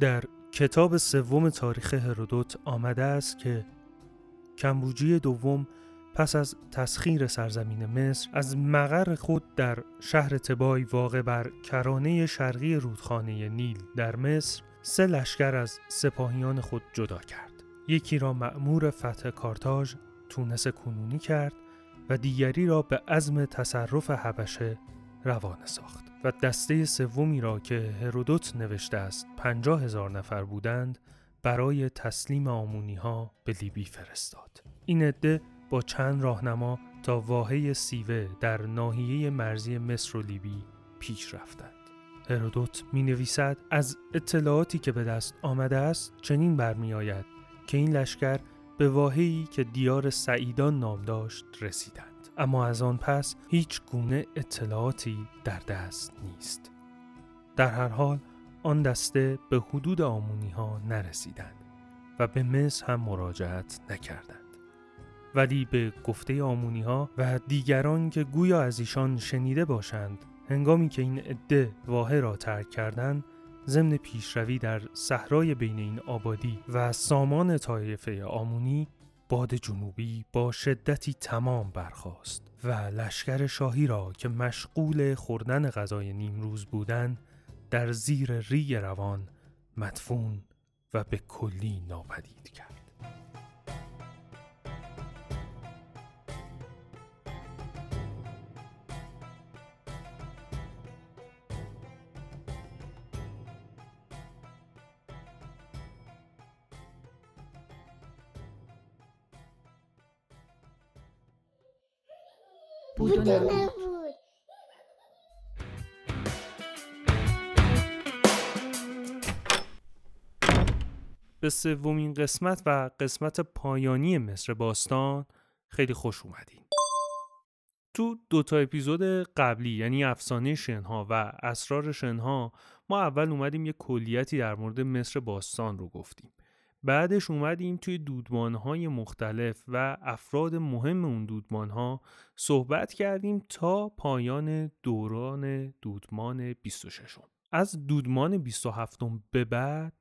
در کتاب سوم تاریخ هرودوت آمده است که کمبوجی دوم پس از تسخیر سرزمین مصر از مقر خود در شهر تبای واقع بر کرانه شرقی رودخانه نیل در مصر سه لشکر از سپاهیان خود جدا کرد. یکی را مأمور فتح کارتاژ تونس کنونی کرد و دیگری را به عزم تصرف حبشه روانه ساخت و دسته سومی را که هرودوت نوشته است پنجاه هزار نفر بودند برای تسلیم آمونی ها به لیبی فرستاد. این عده با چند راهنما تا واحه سیوه در ناحیه مرزی مصر و لیبی پیش رفتند. هرودوت می نویسد از اطلاعاتی که به دست آمده است چنین برمیآید که این لشکر به واحه‌ای که دیار سعیدان نام داشت رسیدند اما از آن پس هیچ گونه اطلاعاتی در دست نیست. در هر حال آن دسته به حدود آمونی ها نرسیدند و به مصر هم مراجعت نکردند. ولی به گفته آمونی ها و دیگران که گویا از ایشان شنیده باشند هنگامی که این عده واحه را ترک کردند ضمن پیشروی در صحرای بین این آبادی و سامان طایفه آمونی باد جنوبی با شدتی تمام برخاست و لشکر شاهی را که مشغول خوردن غذای نیمروز بودند در زیر ری روان مدفون و به کلی ناپدید کرد. بود به سومین قسمت و قسمت پایانی مصر باستان خیلی خوش اومدین. تو دوتا اپیزود قبلی یعنی افسانه شنها و اسرار شنها ما اول اومدیم یه کلیتی در مورد مصر باستان رو گفتیم. بعدش اومدیم توی دودمانهای مختلف و افراد مهم اون دودمانها صحبت کردیم تا پایان دوران دودمان 26 از دودمان 27 به بعد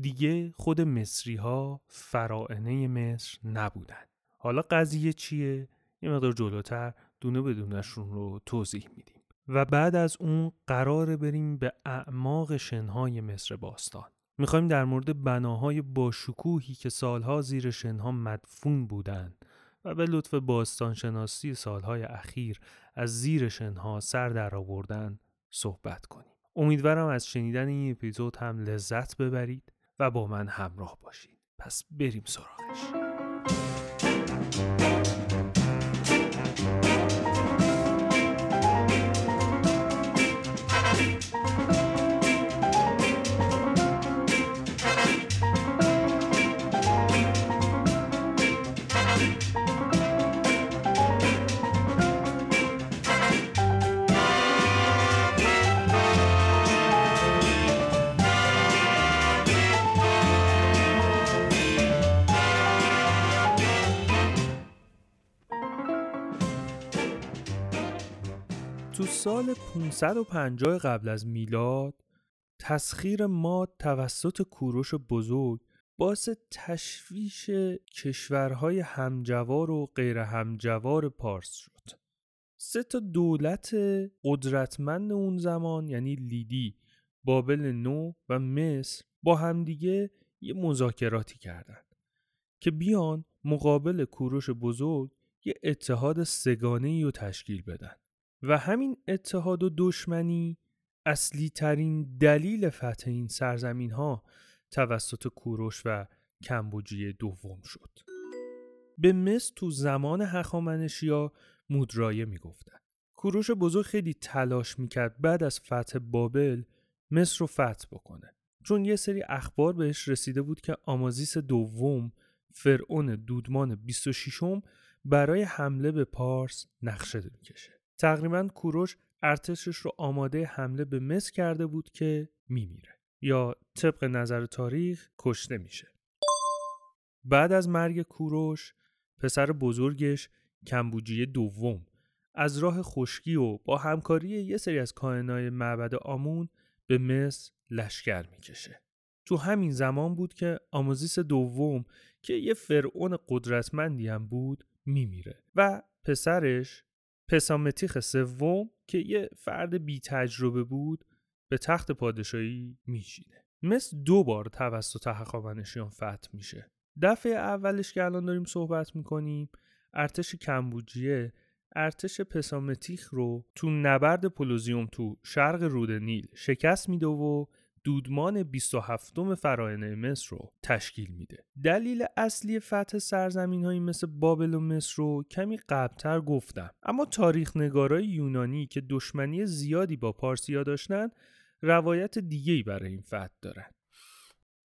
دیگه خود مصری ها فرائنه مصر نبودن. حالا قضیه چیه؟ یه مقدار جلوتر دونه بدونشون رو توضیح میدیم. و بعد از اون قرار بریم به اعماق شنهای مصر باستان. می‌خوایم در مورد بناهای باشکوهی که سالها زیر شنها مدفون بودند و به لطف باستانشناسی سالهای اخیر از زیر شنها سر در آوردن صحبت کنیم. امیدوارم از شنیدن این اپیزود هم لذت ببرید و با من همراه باشید. پس بریم سراغش. سال 550 قبل از میلاد تسخیر ماد توسط کوروش بزرگ باعث تشویش کشورهای همجوار و غیر همجوار پارس شد. سه تا دولت قدرتمند اون زمان یعنی لیدی، بابل نو و مصر با همدیگه یه مذاکراتی کردند که بیان مقابل کوروش بزرگ یه اتحاد سگانه رو تشکیل بدن. و همین اتحاد و دشمنی اصلی ترین دلیل فتح این سرزمین ها توسط کوروش و کمبوجی دوم شد. به مصر تو زمان هخامنشیا مودرایه می‌گفتن. کوروش بزرگ خیلی تلاش می‌کرد بعد از فتح بابل مصر رو فتح بکنه. چون یه سری اخبار بهش رسیده بود که آمازیس دوم فرعون دودمان 26 برای حمله به پارس نقشه می‌کشه. تقریبا کوروش ارتشش رو آماده حمله به مصر کرده بود که میمیره یا طبق نظر تاریخ کشته میشه. بعد از مرگ کوروش پسر بزرگش کمبوجی دوم از راه خشکی و با همکاری یه سری از کاهنای معبد آمون به مصر لشکر می‌کشه. تو همین زمان بود که آموزیس دوم که یه فرعون قدرتمندی هم بود میمیره و پسرش پسامتیخ سوم که یه فرد بی تجربه بود به تخت پادشاهی میشینه مثل دو بار توسط هخامنشیان فتح میشه. دفعه اولش که الان داریم صحبت می‌کنیم ارتش کمبوجیه ارتش پسامتیخ رو تو نبرد پولوزیوم تو شرق رود نیل شکست میده و دودمان 27 فراینه مصر رو تشکیل میده. دلیل اصلی فتح سرزمین هایی مثل بابل و مصر رو کمی قبلتر گفتم. اما تاریخ نگارای یونانی که دشمنی زیادی با پارسیا داشتن روایت دیگهی برای این فتح دارن.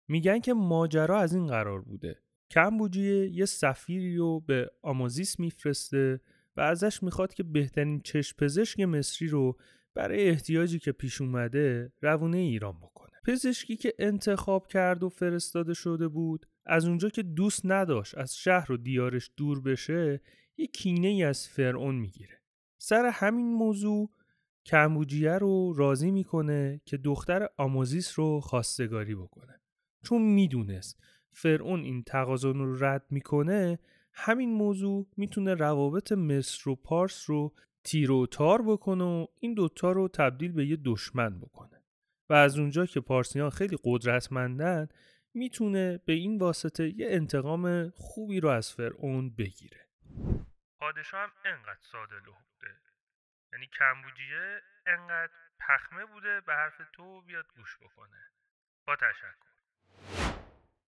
میگن که ماجرا از این قرار بوده. کمبوجیه یه سفیری رو به آمازیس میفرسته و ازش می‌خواد که بهترین چشم پزشک مصری رو برای احتیاجی که پیش اومده روونه ایران بکنه. پزشکی که انتخاب کرد و فرستاده شده بود از اونجا که دوست نداشت از شهر و دیارش دور بشه یه کینه ای از فرعون می‌گیره. سر همین موضوع کمبوجیه رو راضی می‌کنه که دختر آموزیس رو خواستگاری بکنه. چون می‌دونست فرعون این تقاضا رو رد می‌کنه همین موضوع می‌تونه روابط مصر و پارس رو تیر و تار بکنه و این دوتا رو تبدیل به یه دشمن بکنه. و از اونجا که پارسیان خیلی قدرتمندن می‌تونه به این واسطه یه انتقام خوبی رو از فرعون بگیره. پادشاه هم انقدر ساده بوده. یعنی کمبوجیه انقدر پخمه بوده به حرف تو بیاد گوش بکنه. با تشکر.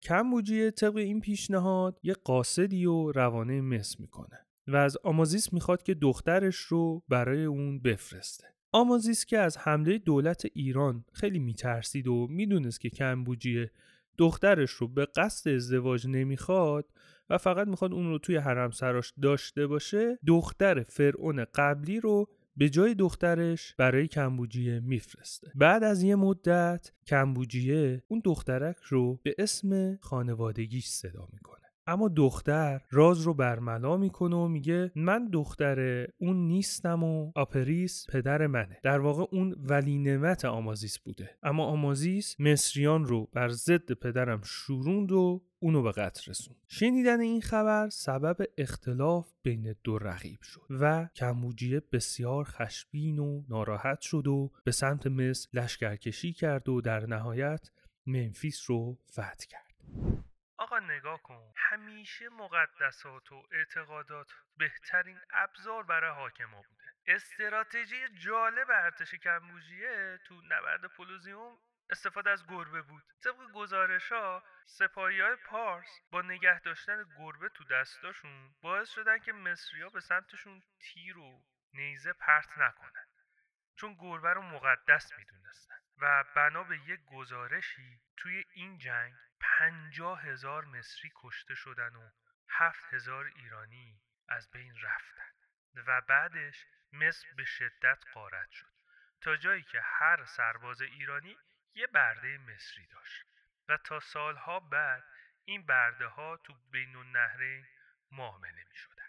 کمبوجیه طبق این پیشنهاد یه قاصدی و روانه مصر می‌کنه. و از آمازیس می‌خواد که دخترش رو برای اون بفرسته. آمازیس که از حمله دولت ایران خیلی میترسید و می‌دونست که کمبوجیه دخترش رو به قصد ازدواج نمی‌خواد و فقط می‌خواد اون رو توی حرمسراش داشته باشه دختر فرعون قبلی رو به جای دخترش برای کمبوجیه میفرسته بعد از یه مدت کمبوجیه اون دخترک رو به اسم خانوادگیش صدا می‌کنه اما دختر راز رو برملا می‌کنه و میگه من دختر اون نیستم و آپریس پدر منه. در واقع اون ولی نعمت آمازیس بوده. اما آمازیس مصریان رو بر ضد پدرم شوروند و اونو به قتل رسون شنیدن این خبر سبب اختلاف بین دو رقیب شد و کمبوجیه بسیار خشمگین و ناراحت شد و به سمت مصر لشکرکشی کرد و در نهایت منفیس رو فتح کرد. آقا نگاه کن. همیشه مقدسات و اعتقادات بهترین ابزار برای حاکما بوده. استراتژی جالب ارتش کمبوجیه تو نبرد پولوزیوم استفاده از گربه بود. طبق گزارش ها سپاهی های پارس با نگه داشتن گربه تو دستاشون باعث شدن که مصری به سمتشون تیر و نیزه پرت نکنن. چون گربه رو مقدس می‌دونستن و بنا به یک گزارشی توی این جنگ پنجاه هزار مصری کشته شدن و هفت هزار ایرانی از بین رفتن و بعدش مصر به شدت قارت شد تا جایی که هر سرباز ایرانی یه برده مصری داشت و تا سالها بعد این برده ها تو بین النهرین معامله می شدن.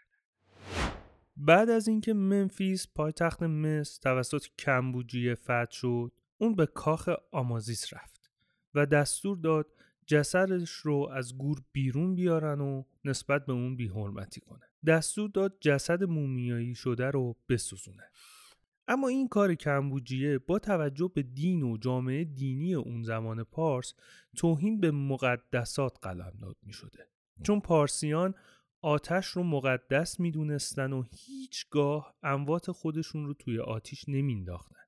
بعد از اینکه منفیس پایتخت مصر توسط کمبوجیه فتح شد اون به کاخ آمازیس رفت و دستور داد جسدش رو از گور بیرون بیارن و نسبت به اون بیحرمتی کنه. دستور داد جسد مومیایی شده رو بسوزونه. اما این کار کمبوجیه با توجه به دین و جامعه دینی اون زمان پارس توهین به مقدسات قلمداد می شده چون پارسیان آتش رو مقدس می دونستن و هیچگاه اموات خودشون رو توی آتیش نمینداختن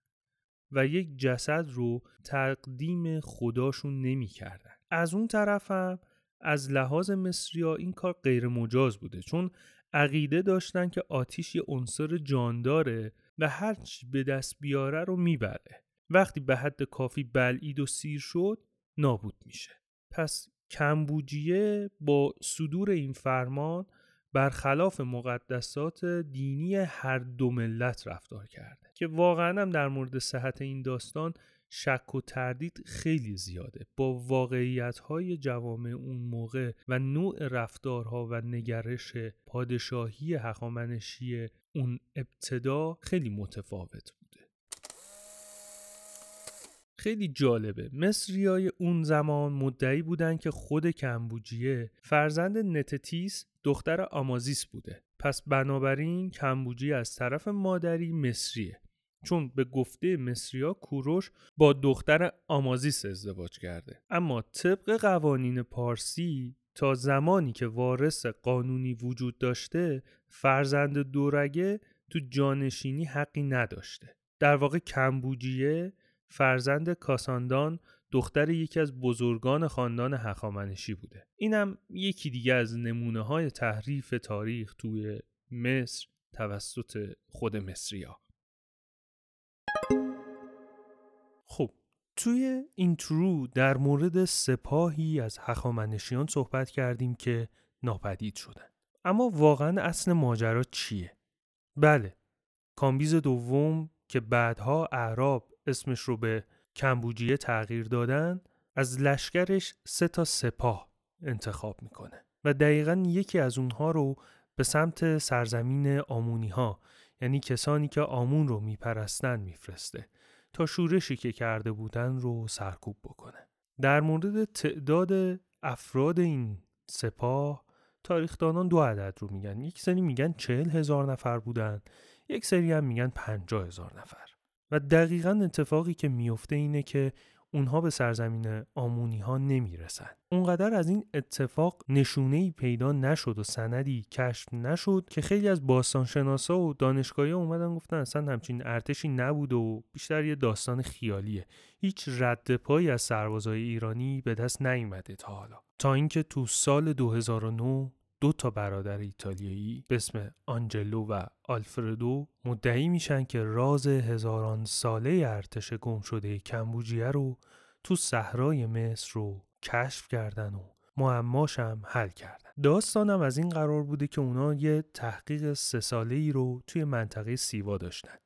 و یک جسد رو تقدیم خداشون نمی کردن. از اون طرفم از لحاظ مصریا این کار غیر مجاز بوده چون عقیده داشتن که آتیش یه عنصر جانداره و هرچی به دست بیاره رو می‌بره وقتی به حد کافی بلعید و سیر شد نابود میشه پس کمبوجیه با صدور این فرمان برخلاف مقدسات دینی هر دو ملت رفتار کرده که واقعا هم در مورد صحت این داستان شک و تردید خیلی زیاده. با واقعیت های جوامع اون موقع و نوع رفتارها و نگرش پادشاهی هخامنشی اون ابتدا خیلی متفاوت خیلی جالبه. مصریای اون زمان مدعی بودن که خود کمبوجیه فرزند نتتیس دختر آمازیس بوده. پس بنابراین کمبوجی از طرف مادری مصریه. چون به گفته مصریا کوروش با دختر آمازیس ازدواج کرده. اما طبق قوانین پارسی تا زمانی که وارث قانونی وجود داشته فرزند دورگه تو جانشینی حقی نداشته. در واقع کمبوجیه فرزند کاساندان دختر یکی از بزرگان خاندان هخامنشی بوده. اینم یکی دیگه از نمونه های تحریف تاریخ توی مصر توسط خود مصریا. خب توی اینترو در مورد سپاهی از هخامنشیان صحبت کردیم که ناپدید شدن. اما واقعا اصل ماجرا چیه؟ بله کامبیز دوم که بعدها اعراب اسمش رو به کمبوجیه تغییر دادن از لشکرش سه تا سپاه انتخاب می‌کنه و دقیقا یکی از اونها رو به سمت سرزمین آمونی ها یعنی کسانی که آمون رو میپرستن میفرسته تا شورشی که کرده بودن رو سرکوب بکنه. در مورد تعداد افراد این سپاه تاریخدانان دو عدد رو میگن. یک سری میگن چهل هزار نفر بودن یک سری هم میگن پنجاه هزار نفر. و دقیقا اتفاقی که میفته اینه که اونها به سرزمین آمونی ها نمی‌رسن. اونقدر از این اتفاق نشونه ای پیدا نشد و سندی کشف نشد که خیلی از باستانشناسا و دانشگاهی اومدن گفتن اصلا همچین ارتشی نبود و بیشتر یه داستان خیالیه. هیچ رد پایی از سربازای ایرانی به دست نیومده تا حالا. تا اینکه تو سال 2009 دو تا برادر ایتالیایی به اسم آنجلو و آلفردو مدعی میشن که راز هزاران ساله ارتش گم شده کمبوجیه رو تو صحرای مصر رو کشف کردن و معماش هم حل کردن. داستانم از این قرار بوده که اونا یه تحقیق سه ساله ای رو توی منطقه سیوا داشتن.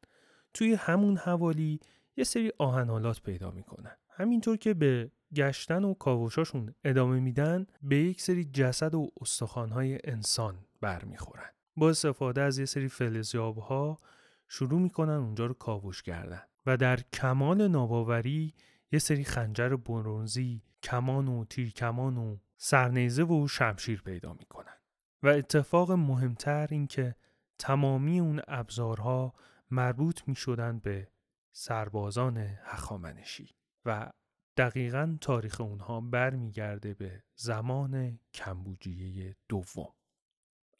توی همون حوالی یه سری آهنالات پیدا می‌کنن. همینطور که به گشتن و کاوشاشون ادامه میدن به یک سری جسد و استخوانهای انسان برمیخورن. با استفاده از یه سری فلزیاب ها شروع می‌کنن اونجا رو کاوش کردن و در کمال ناباوری یه سری خنجر برونزی کمان و تیرکمان و سرنیزه و شمشیر پیدا می‌کنن. و اتفاق مهمتر این که تمامی اون ابزارها مربوط می به سربازان هخامنشی و دقیقا تاریخ اونها برمیگرده به زمان کمبوجیه دوم.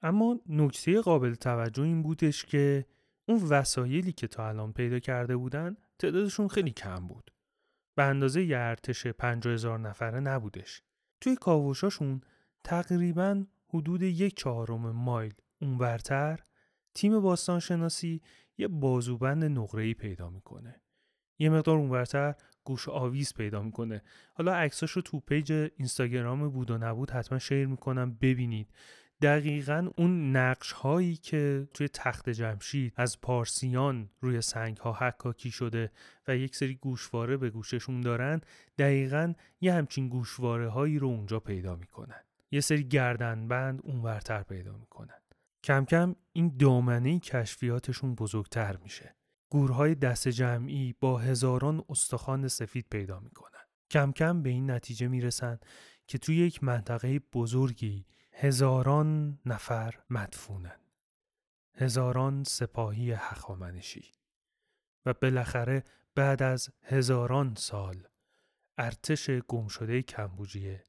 اما نکته قابل توجه این بودش که اون وسایلی که تا الان پیدا کرده بودن تعدادشون خیلی کم بود. به اندازه یه ارتش پنجاه هزار نفره نبودش. توی کاوشاشون تقریبا حدود یک چهارم مایل اونورتر تیم باستانشناسی یه بازوبند نقره‌ای پیدا می‌کنه. یه مقدار اونورتر گوش آویز پیدا می‌کنه. حالا عکساش رو تو پیج اینستاگرام بود و نبود حتما شیر می‌کنم ببینید. دقیقا اون نقش هایی که توی تخت جمشید از پارسیان روی سنگ ها حکاکی شده و یک سری گوشواره به گوششون دارن دقیقا یه همچین گوشواره هایی رو اونجا پیدا می‌کنن. یه سری گردنبند اونورتر پیدا می‌کنن. کم کم این دامنه کشفیاتشون بزرگتر میشه. گورهای دست جمعی با هزاران استخوان سفید پیدا می‌کنن. کم کم به این نتیجه می‌رسن که توی یک منطقه بزرگی هزاران نفر مدفونن. هزاران سپاهی حخامنشی و بالاخره بعد از هزاران سال ارتش گمشده کمبوجیه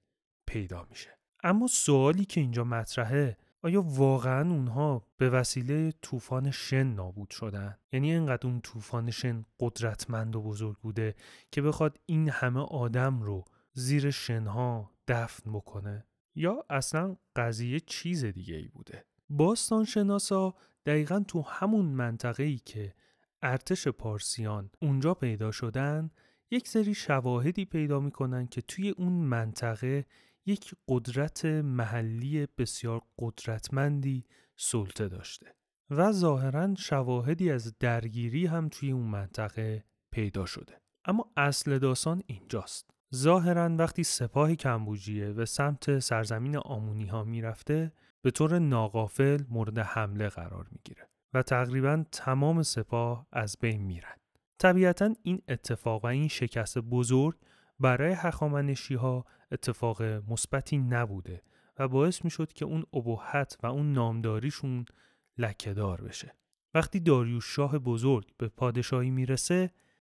پیدا میشه. اما سوالی که اینجا مطرحه آیا واقعا اونها به وسیله طوفان شن نابود شدن؟ یعنی اینقدر اون طوفان شن قدرتمند و بزرگ بوده که بخواد این همه آدم رو زیر شنها دفن بکنه؟ یا اصلا قضیه چیز دیگه ای بوده؟ باستان شناسا دقیقا تو همون منطقه ای که ارتش پارسیان اونجا پیدا شدن یک سری شواهدی پیدا می‌کنن که توی اون منطقه یک قدرت محلی بسیار قدرتمندی سلطه داشته و ظاهرا شواهدی از درگیری هم توی اون منطقه پیدا شده. اما اصل داستان اینجاست. ظاهرا وقتی سپاه کمبوجیه و سمت سرزمین آمونی ها می‌رفته به طور ناقافل مورد حمله قرار می‌گیره و تقریبا تمام سپاه از بین میرن. طبیعتا این اتفاق و این شکست بزرگ برای هخامنشی ها اتفاق مثبتی نبوده و باعث می شد که اون ابهت و اون نامداریشون لکهدار بشه. وقتی داریوش شاه بزرگ به پادشاهی می‌رسه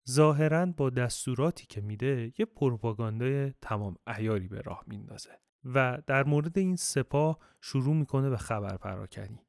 ظاهرا با دستوراتی که میده یه پروپاگاندای تمام ایاری به راه میندازه و در مورد این سپاه شروع می‌کنه به خبر پراکنی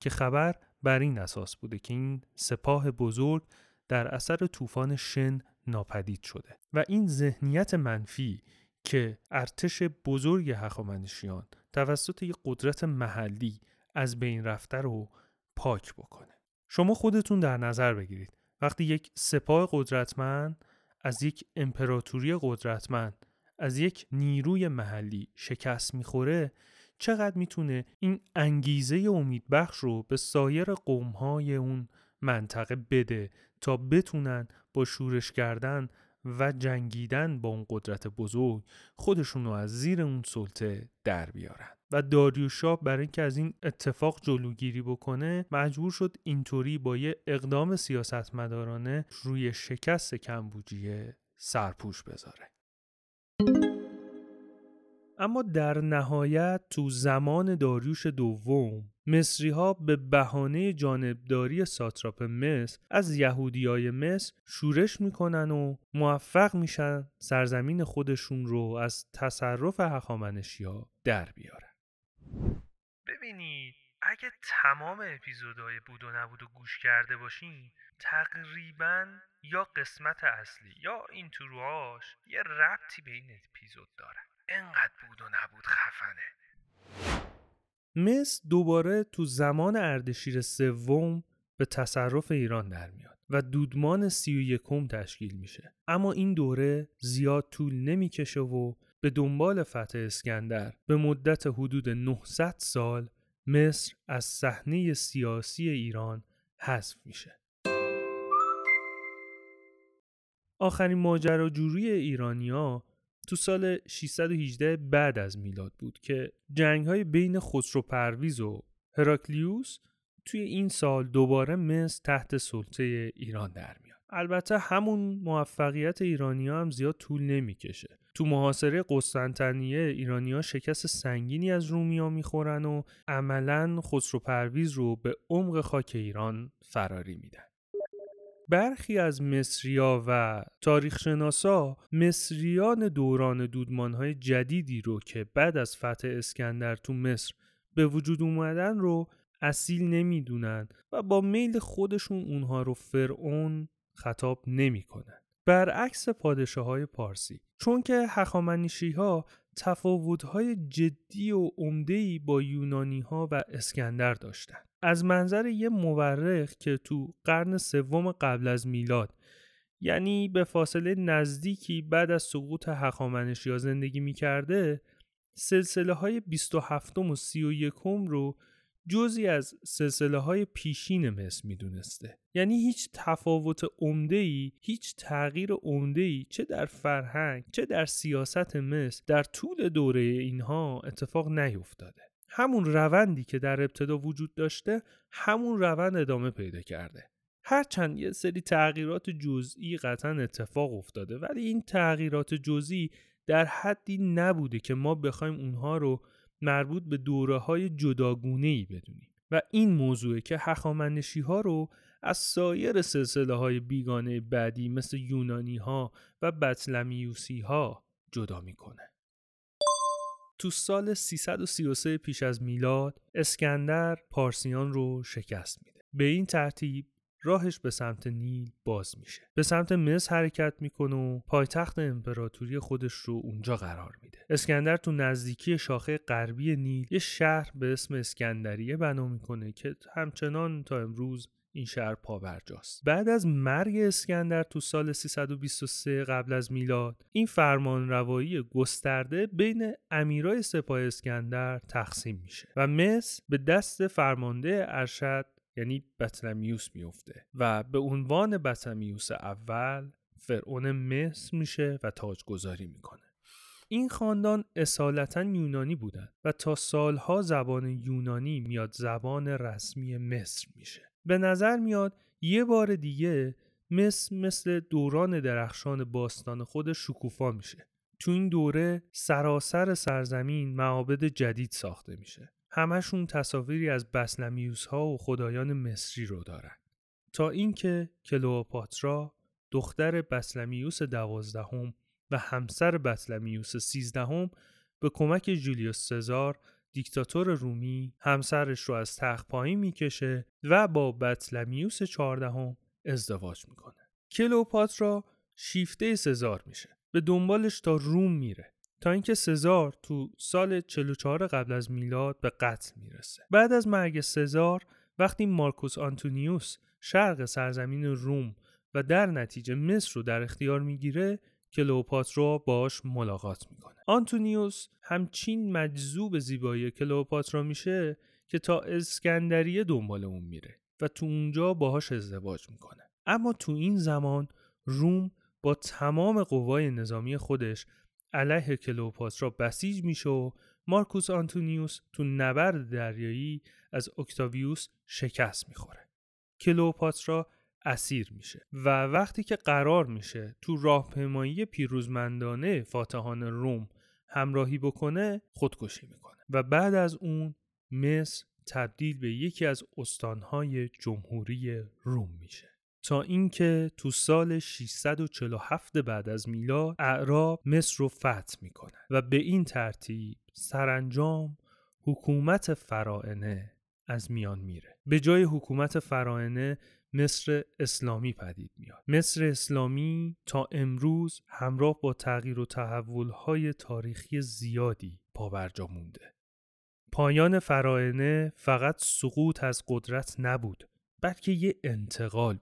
که خبر بر این اساس بوده که این سپاه بزرگ در اثر طوفان شن ناپدید شده و این ذهنیت منفی که ارتش بزرگ هخامنشیان توسط یک قدرت محلی از بین رفته رو پاک بکنه. شما خودتون در نظر بگیرید. وقتی یک سپاه قدرتمند از یک امپراتوری قدرتمند از یک نیروی محلی شکست می‌خوره چقدر می‌تونه این انگیزه امیدبخش رو به سایر قومهای اون منطقه بده تا بتونن با شورش کردن و جنگیدن با اون قدرت بزرگ خودشون رو از زیر اون سلطه در بیارن. و داریوشا برای اینکه از این اتفاق جلوگیری بکنه مجبور شد اینطوری با یه اقدام سیاستمدارانه روی شکست کمبوجیه سرپوش بذاره. اما در نهایت تو زمان داریوش دوم مصری ها به بهانه جانبداری ساتراپ مصر از یهودیای مصر شورش می‌کنن و موفق میشن سرزمین خودشون رو از تصرف هخامنشی ها در بیارن. ببینید اگه تمام اپیزودهای بود و نبود و گوش کرده باشین تقریبا یا قسمت اصلی یا این تروهاش یه ربطی به این اپیزود داره انقدر بود و نبود خفنه. مصر دوباره تو زمان اردشیر سوم به تصرف ایران در میاد و دودمان سی و یکم تشکیل میشه. اما این دوره زیاد طول نمی‌کشه و به دنبال فتح اسکندر به مدت حدود 900 سال مصر از صحنه سیاسی ایران حذف میشه. آخرین ماجراجویی ایرانیا تو سال 618 بعد از میلاد بود که جنگ های بین خسرو پرویز و هراکلیوس توی این سال دوباره مصر تحت سلطه ایران در میاد. البته همون موفقیت ایرانی هم زیاد طول نمی‌کشه. تو محاصره قسطنطنیه ایرانی ها شکست سنگینی از رومیا می‌خورن و عملا خسرو پرویز رو به عمق خاک ایران فراری میدن. برخی از مصریا و تاریخشناسا مصریان دوران دودمانهای جدیدی رو که بعد از فتح اسکندر تو مصر به وجود اومدن رو اصیل نمی‌دونن و با میل خودشون اونها رو فرعون خطاب نمی‌کنن. برعکس پادشاه های پارسی چون که هخامنشی ها تفاوت‌های جدی و عمده‌ای با یونانی ها و اسکندر داشتند. از منظر یه مورخ که تو قرن سوم قبل از میلاد یعنی به فاصله نزدیکی بعد از سقوط هخامنشی زندگی می‌کرده سلسله های 27 و 31 رو جزی از سلسله های پیشین مصر می‌دونسته. یعنی هیچ تفاوت عمده ای هیچ تغییر عمده ای چه در فرهنگ چه در سیاست مصر در طول دوره اینها اتفاق نیفتاده. همون روندی که در ابتدا وجود داشته همون روند ادامه پیدا کرده. هرچند یه سری تغییرات جزئی قطعا اتفاق افتاده ولی این تغییرات جزئی در حدی نبوده که ما بخوایم اونها رو مربوط به دوره های جداگونه ای بدونیم و این موضوع که هخامنشی ها رو از سایر سلسله های بیگانه بعدی مثل یونانی ها و بطلمیوسی ها جدا می‌کنه. تو سال 333 پیش از میلاد اسکندر پارسیان رو شکست میده. به این ترتیب راهش به سمت نیل باز میشه. به سمت مصر حرکت می‌کنه و پایتخت امپراتوری خودش رو اونجا قرار میده. اسکندر تو نزدیکی شاخه غربی نیل یه شهر به اسم اسکندریه بنا می‌کنه که همچنان تا امروز این شهر پابرجاست. بعد از مرگ اسکندر تو سال 323 قبل از میلاد این فرمان روایی گسترده بین امیرای سپاه اسکندر تقسیم میشه و مصر به دست فرمانده ارشد یعنی بطلمیوس میفته و به عنوان بطلمیوس اول فرعون مصر میشه و تاجگذاری می‌کنه. این خاندان اصالتا یونانی بودن و تا سالها زبان یونانی میاد زبان رسمی مصر میشه. به نظر میاد یه بار دیگه مصر مثل دوران درخشان باستان خود شکوفا میشه. تو این دوره سراسر سرزمین معابد جدید ساخته میشه. همشون تصاویری از بسلمیوس ها و خدایان مصری رو دارن تا اینکه کلوپاترا دختر بسلمیوس دوازدهم و همسر بسلمیوس سیزدهم به کمک جولیوس سزار دیکتاتور رومی همسرش رو از تخت پایین می‌کشه و با بطلمیوس چهاردهم ازدواج می‌کنه. کلوپاترا شیفته سزار میشه. به دنبالش تا روم میره. تا اینکه سزار تو سال 44 قبل از میلاد به قتل می‌رسه. بعد از مرگ سزار وقتی مارکوس آنتونیوس شرق سرزمین روم و در نتیجه مصر رو در اختیار می‌گیره کلوپاترا باش ملاقات می‌کنه آنتونیوس همچین مجذوب زیبایی کلوپاترا میشه که تا اسکندریه دنبال اون میره و تو اونجا باهاش ازدواج می‌کنه اما تو این زمان روم با تمام قوای نظامی خودش علیه کلوپاترا بسیج میشه و مارکوس آنتونیوس تو نبرد دریایی از اکتاویوس شکست می‌خوره. کلوپاترا اسیر میشه و وقتی که قرار میشه تو راهپیمایی پیروزمندانه فاتحان روم همراهی بکنه خودکشی می‌کنه و بعد از اون مصر تبدیل به یکی از استانهای جمهوری روم میشه. تا اینکه تو سال 647 بعد از میلاد اعراب مصر رو فتح می‌کنه و به این ترتیب سرانجام حکومت فرائنه از میان میره. به جای حکومت فرائنه مصر اسلامی پدید میاد. مصر اسلامی تا امروز همراه با تغییر و تحولهای تاریخی زیادی پاورجا مونده. پایان فرائنه فقط سقوط از قدرت نبود بلکه یه انتقال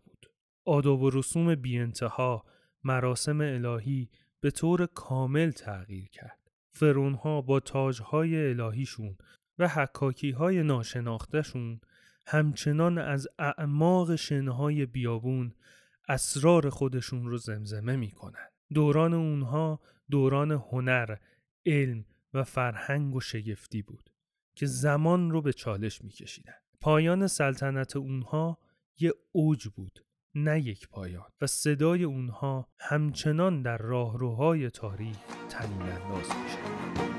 آداب و رسوم بی انتها مراسم الهی به طور کامل تغییر کرد فرونها با تاجهای الهیشون و حکاکی های ناشناختشون همچنان از اعماق شنهای بیابون اسرار خودشون رو زمزمه می‌کنن. دوران اونها دوران هنر، علم و فرهنگ و شگفتی بود که زمان رو به چالش میکشیدن. پایان سلطنت اونها یه اوج بود نه یک پایان و صدای اونها همچنان در راهروهای تاریخ تنین انداز میشه.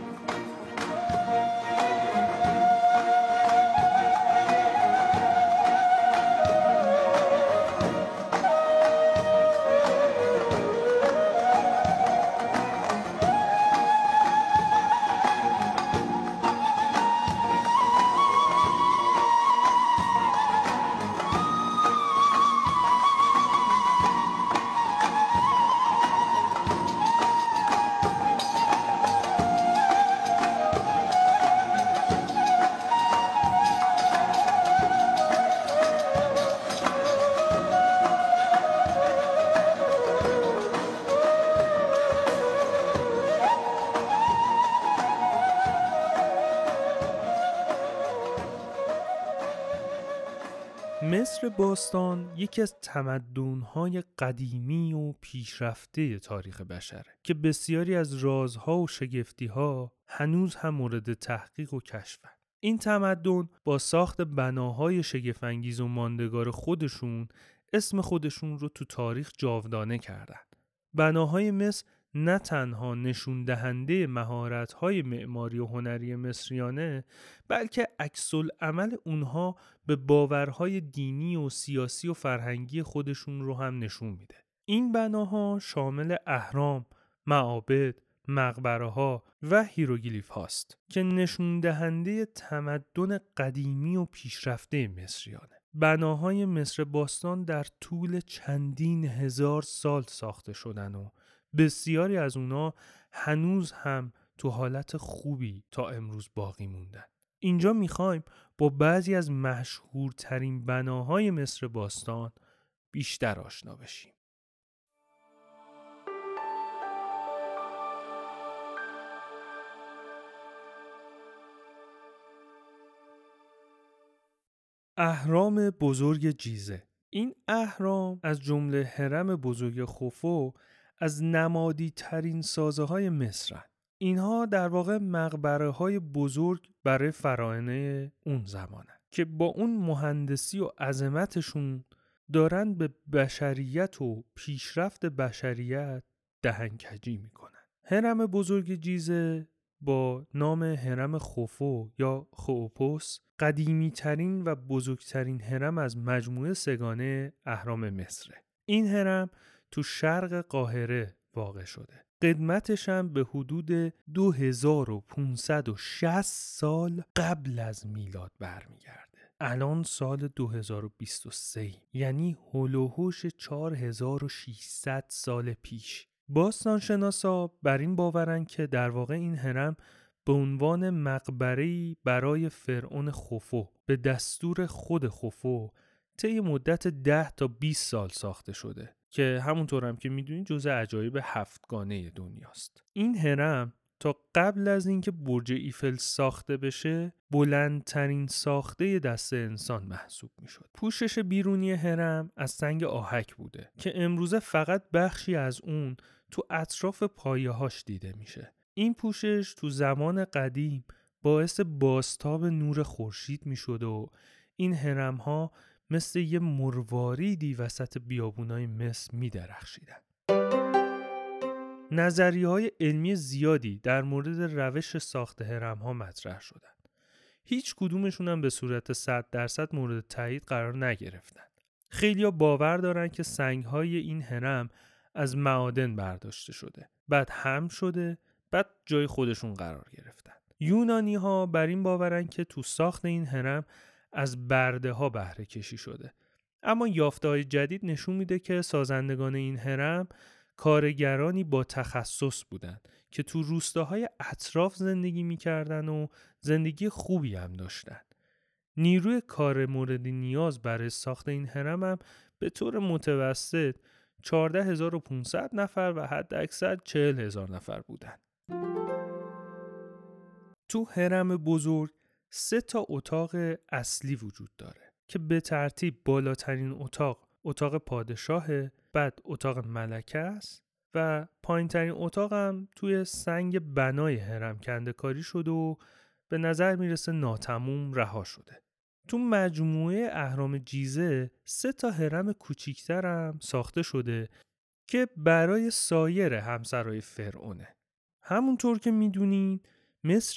باستان یکی از تمدن‌های قدیمی و پیشرفته تاریخ بشره که بسیاری از رازها و شگفتیها هنوز هم مورد تحقیق و کشفن. این تمدن با ساخت بناهای شگفنگیز و ماندگار خودشون اسم خودشون رو تو تاریخ جاودانه کردن. بناهای مصر نه تنها نشون دهنده مهارت های معماری و هنری مصریانه بلکه عکس عمل اونها به باورهای دینی و سیاسی و فرهنگی خودشون رو هم نشون میده. این بناها شامل اهرام، معابد، مقبره ها و هیروگلیف هاست که نشون دهنده تمدن قدیمی و پیشرفته مصریانه. بناهای مصر باستان در طول چندین هزار سال ساخته شدن و بسیاری از اونا هنوز هم تو حالت خوبی تا امروز باقی موندن. اینجا می‌خوایم با بعضی از مشهورترین بناهای مصر باستان بیشتر آشنا بشیم. اهرام بزرگ جیزه این اهرام از جمله حرم بزرگ خوفو از نمادی ترین سازه های مصر اینها در واقع مقبره های بزرگ برای فرائنه اون زمانه که با اون مهندسی و عظمتشون دارن به بشریت و پیشرفت بشریت دهنکجی می‌کنن. هرم بزرگ جیزه با نام هرم خوفو یا خوپوس قدیمی ترین و بزرگترین هرم از مجموعه سگانه اهرام مصره. این هرم تو شرق قاهره واقع شده. قدمتش هم به حدود 2560 سال قبل از میلاد برمیگرده. الان سال 2023 یعنی هلوهوش 4600 سال پیش. باستانشناسا بر این باورن که در واقع این هرم به عنوان مقبره‌ای برای فرعون خفو به دستور خود خفو طی مدت 10 تا 20 سال ساخته شده. که همونطور هم که می‌دونید جزء عجایب هفتگانه دنیاست این هرم تا قبل از اینکه برج ایفل ساخته بشه بلندترین ساخته دست انسان محسوب می‌شد. پوشش بیرونی هرم از سنگ آهک بوده که امروزه فقط بخشی از اون تو اطراف پایه هاش دیده میشه. این پوشش تو زمان قدیم باعث باستاب نور خورشید می‌شد و این هرم ها مثل یه مرواریدی وسط بیابونای مصر می درخشیدن. نظریه های علمی زیادی در مورد روش ساخت هرم ها مطرح شدن. هیچ کدومشون هم به صورت 100 درصد مورد تایید قرار نگرفتن. خیلی باور دارن که سنگ های این هرم از معادن برداشته شده. بعد هم شده بعد جای خودشون قرار گرفتن. یونانی ها بر این باورن که تو ساخت این هرم از برده ها بهره کشی شده اما یافته های جدید نشون میده که سازندگان این هرم کارگرانی با تخصص بودند که تو روستاهای اطراف زندگی می‌کردن و زندگی خوبی هم داشتن. نیروی کار مورد نیاز برای ساخت این هرم هم به طور متوسط 14500 نفر و حد اکثر 40 هزار نفر بودن. تو هرم بزرگ سه تا اتاق اصلی وجود داره که به ترتیب بالاترین اتاق اتاق پادشاه بعد اتاق ملکه است و پایین ترین اتاق هم توی سنگ بنای هرم کنده کاری شده و به نظر می‌رسه ناتموم رها شده. تو مجموعه اهرام جیزه سه تا هرم کوچیکتر هم ساخته شده که برای سایر همسرای فرعونه. همونطور که می‌دونین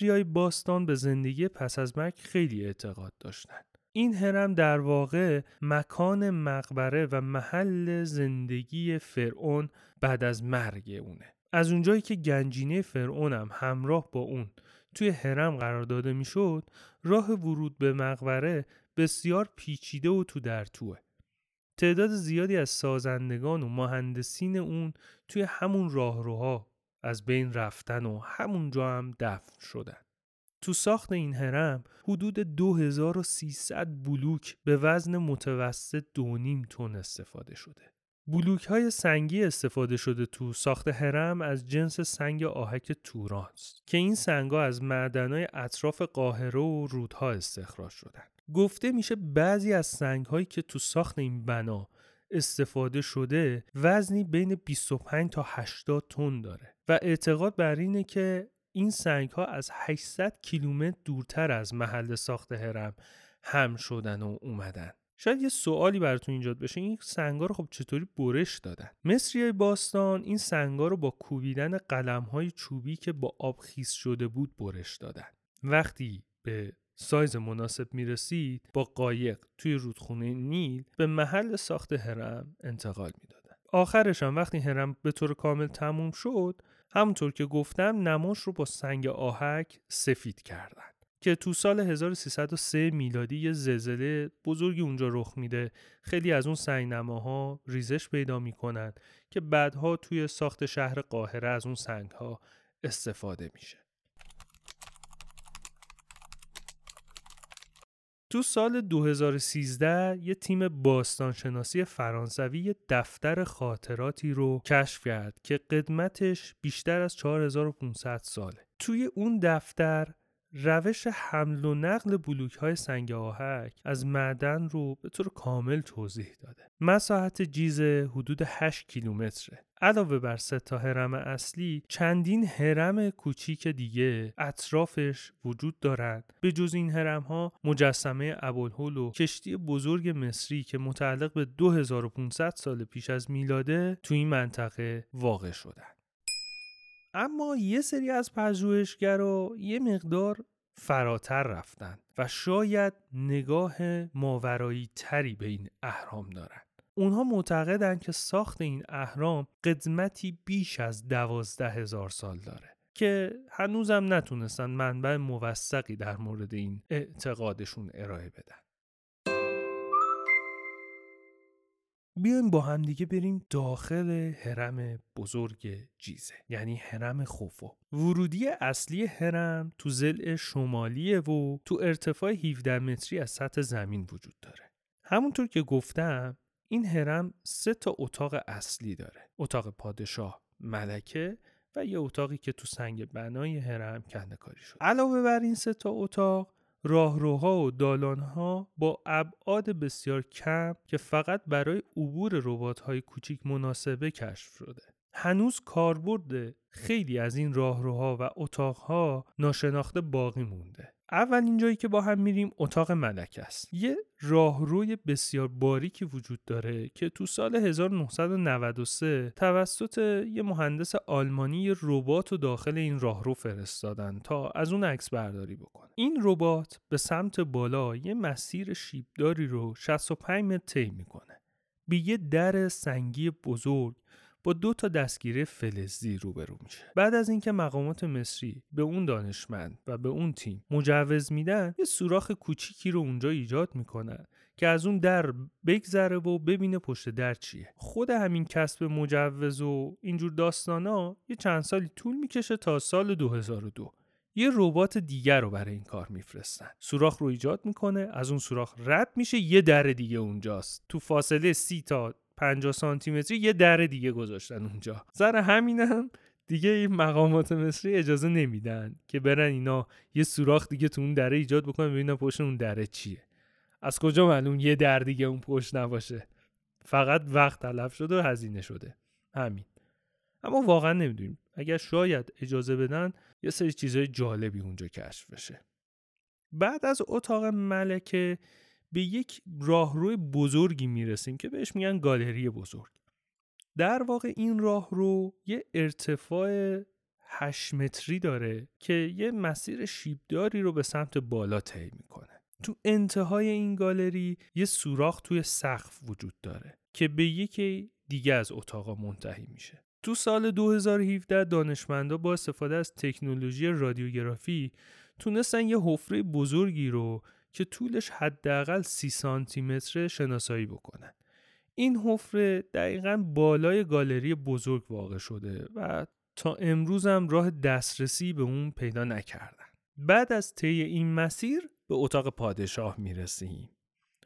های باستان به زندگی پس از مرگ خیلی اعتقاد داشتند. این هرم در واقع مکان مقبره و محل زندگی فرعون بعد از مرگ اونه. از اونجایی که گنجینه فرعون هم همراه با اون توی هرم قرار داده می‌شد، راه ورود به مقبره بسیار پیچیده و تو در توه. تعداد زیادی از سازندگان و مهندسین اون توی همون راهروها از بین رفتن و همونجا هم دفن شدن. تو ساخت این هرم حدود 2300 بلوک به وزن متوسط دونیم تن استفاده شده. بلوک های سنگی استفاده شده تو ساخت هرم از جنس سنگ آهک تورانس که این سنگ ها از معدنهای اطراف قاهره و رودها استخراج شدن. گفته میشه بعضی از سنگ هایی که تو ساخت این بنا استفاده شده وزنی بین 25 تا 80 تن داره و اعتقاد بر اینه که این سنگ ها از 800 کیلومتر دورتر از محل ساخت هرم هم شدن و اومدن. شاید یه سوالی براتون ایجاد بشه. این سنگا رو خب چطوری برش دادن؟ مصری باستان این سنگا رو با کوبیدن قلم های چوبی که با آب خیس شده بود برش دادن. وقتی به سایز مناسب می‌رسید با قایق توی رودخونه نیل به محل ساخت هرم انتقال می‌دادن. آخرش هم وقتی هرم به طور کامل تموم شد همونطور که گفتم نماش رو با سنگ آهک سفید کردن که تو سال 1303 میلادی یه زلزله بزرگی اونجا رخ میده. خیلی از اون سنگ نماها ریزش پیدا می‌کنن که بعدها توی ساخت شهر قاهره از اون سنگ ها استفاده میشه. تو سال 2013 یه تیم باستانشناسی فرانسوی یه دفتر خاطراتی رو کشف کرد که قدمتش بیشتر از 4500 ساله. توی اون دفتر روش حمل و نقل بلوک های سنگ آهک از معدن رو به طور کامل توضیح داده. مساحت جیزه حدود 8 کیلومتره. علاوه بر سه تا هرم اصلی چندین هرم کوچیک دیگه اطرافش وجود دارند به جز این هرم ها مجسمه ابوالهول و کشتی بزرگ مصری که متعلق به 2500 سال پیش از میلاده تو این منطقه واقع شدن اما یه سری از پژوهشگرا یه مقدار فراتر رفتن و شاید نگاه ماورایی تری به این اهرام دارن. اونها معتقدند که ساخت این اهرام قدمتی بیش از دوازده هزار سال داره که هنوزم نتونستن منبع موثقی در مورد این اعتقادشون ارائه بدن. بیایم با هم دیگه بریم داخل حرم بزرگ جیزه یعنی حرم خوفو. ورودی اصلی حرم تو زل شمالیه و تو ارتفاع 17 متری از سطح زمین وجود داره. همونطور که گفتم این حرم سه تا اتاق اصلی داره. اتاق پادشاه ملکه و یه اتاقی که تو سنگ بنای حرم کنده کاری شد علاوه بر این سه تا اتاق راهروها و دالانها با ابعاد بسیار کم که فقط برای عبور ربات‌های کوچیک مناسبه کشف شده. هنوز کاربرد خیلی از این راهروها و اتاقها ناشناخته باقی مونده. اولین جایی که با هم میریم اتاق ملک است. یه راهروی بسیار باریکی وجود داره که تو سال 1993 توسط یه مهندس آلمانی ربات و داخل این راهرو فرستادن تا از اون عکس برداری بکنه. این ربات به سمت بالا یه مسیر شیبداری رو 65 متر طی می‌کنه. به یه در سنگی بزرگ با دو تا دستگیره فلزی روبرو میشه. بعد از اینکه مقامات مصری به اون دانشمند و به اون تیم مجوز میدن یه سوراخ کوچیکی رو اونجا ایجاد می‌کنن که از اون در بگذره و ببینه پشت در چیه. خود همین کسب مجوز و اینجور داستانا یه چند سالی طول می‌کشه تا سال 2002 یه ربات دیگر رو برای این کار میفرستن. سوراخ رو ایجاد می‌کنه از اون سوراخ رد میشه یه در دیگه اونجاست. تو فاصله سی تا 50 سانتی متری یه در دیگه گذاشتن اونجا. سر همینم دیگه این مقامات مصری اجازه نمیدن که برن اینا یه سوراخ دیگه تو اون دره ایجاد بکنن ببینن پشت اون دره چیه. از کجا معلوم یه در دیگه اون پشت نباشه. فقط وقت تلف شده و هزینه شده. همین. اما واقعا نمی‌دونیم. اگر شاید اجازه بدن یه سری چیزهای جالبی اونجا کشف بشه. بعد از اتاق ملکه به یک راهرو بزرگی می‌رسیم که بهش میگن گالری بزرگ. در واقع این راهرو یه ارتفاع 8 متری داره که یه مسیر شیبداری رو به سمت بالا طی می‌کنه. تو انتهای این گالری یه سوراخ توی سقف وجود داره که به یکی دیگه از اتاقا منتهی میشه. تو سال 2017 دانشمندا با استفاده از تکنولوژی رادیوگرافی تونستن یه حفره بزرگی رو که طولش حداقل سی سانتی متر شناسایی بکنن این حفره دقیقا بالای گالری بزرگ واقع شده و تا امروز هم راه دسترسی به اون پیدا نکردن. بعد از طی این مسیر به اتاق پادشاه می‌رسیم.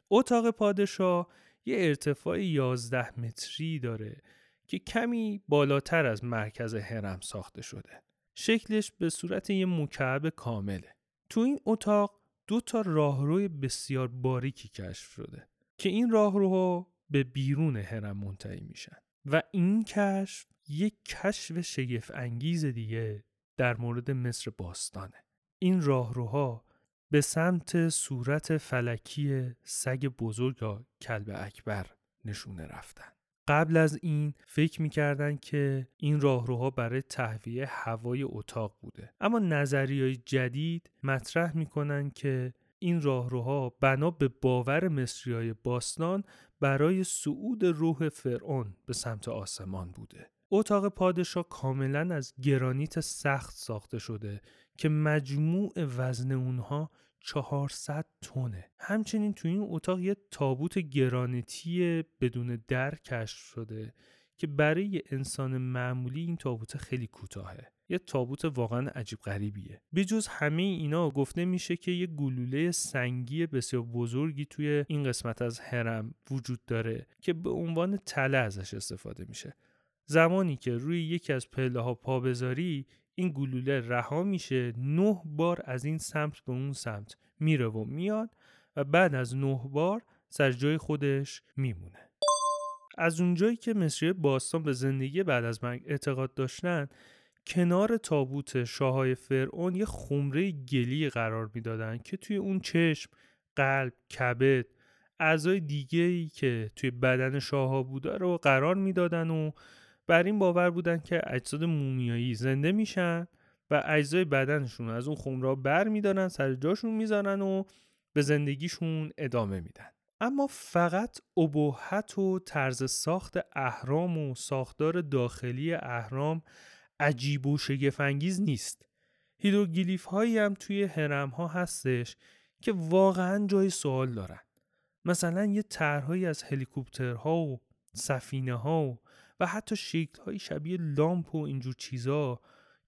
اتاق پادشاه یه ارتفاع 11 متری داره که کمی بالاتر از مرکز هرم ساخته شده. شکلش به صورت یه مکعب کامله. تو این اتاق دو تا راهروی بسیار باریکی کشف شده که این راهروها به بیرون هرم منتهی میشن و این کشف یک کشف شگفت انگیز دیگه در مورد مصر باستانه. این راهروها به سمت صورت فلکی سگ بزرگ یا کلب اکبر نشونه رفتن. قبل از این فکر می‌کردن که این راهروها برای تهویه هوای اتاق بوده. اما نظری های جدید مطرح می‌کنن که این راهروها بنا به باور مصری های باستان برای صعود روح فرعون به سمت آسمان بوده. اتاق پادشاه کاملا از گرانیت سخت ساخته شده که مجموع وزن اونها 400 تونه همچنین تو این اتاق یه تابوت گرانیتی بدون در کشف شده که برای انسان معمولی این تابوت خیلی کوتاهه. یه تابوت واقعا عجیب غریبیه. بجز همه اینا گفته میشه که یه گلوله سنگی بسیار بزرگی توی این قسمت از هرم وجود داره که به عنوان تله ازش استفاده میشه. زمانی که روی یکی از پله ها پا بذاری این گلوله رها میشه نه بار از این سمت به اون سمت میره و میاد و بعد از نه بار سر جای خودش میمونه. از اونجایی که مصری باستان به زندگی بعد از مرگ اعتقاد داشتن کنار تابوت شاههای فرعون یه خمره گلی قرار می‌دادن که توی اون چشم قلب کبد اعضای دیگه ای که توی بدن شاهها بوده رو قرار می‌دادن و بر این باور بودن که اجساد مومیایی زنده میشن و اجزای بدنشون از اون خمره بر میدارن سر جاشون می‌ذارن و به زندگیشون ادامه میدن. اما فقط ابهت و طرز ساخت اهرام و ساختار داخلی اهرام عجیب و شگفنگیز نیست. هیدروگلیف هایی هم توی هرم ها هستش که واقعا جای سوال دارن. مثلا یه طرحهایی از هلیکوپترها و سفینه ها و, و حتی شکل های شبیه لامپ و اینجور چیزا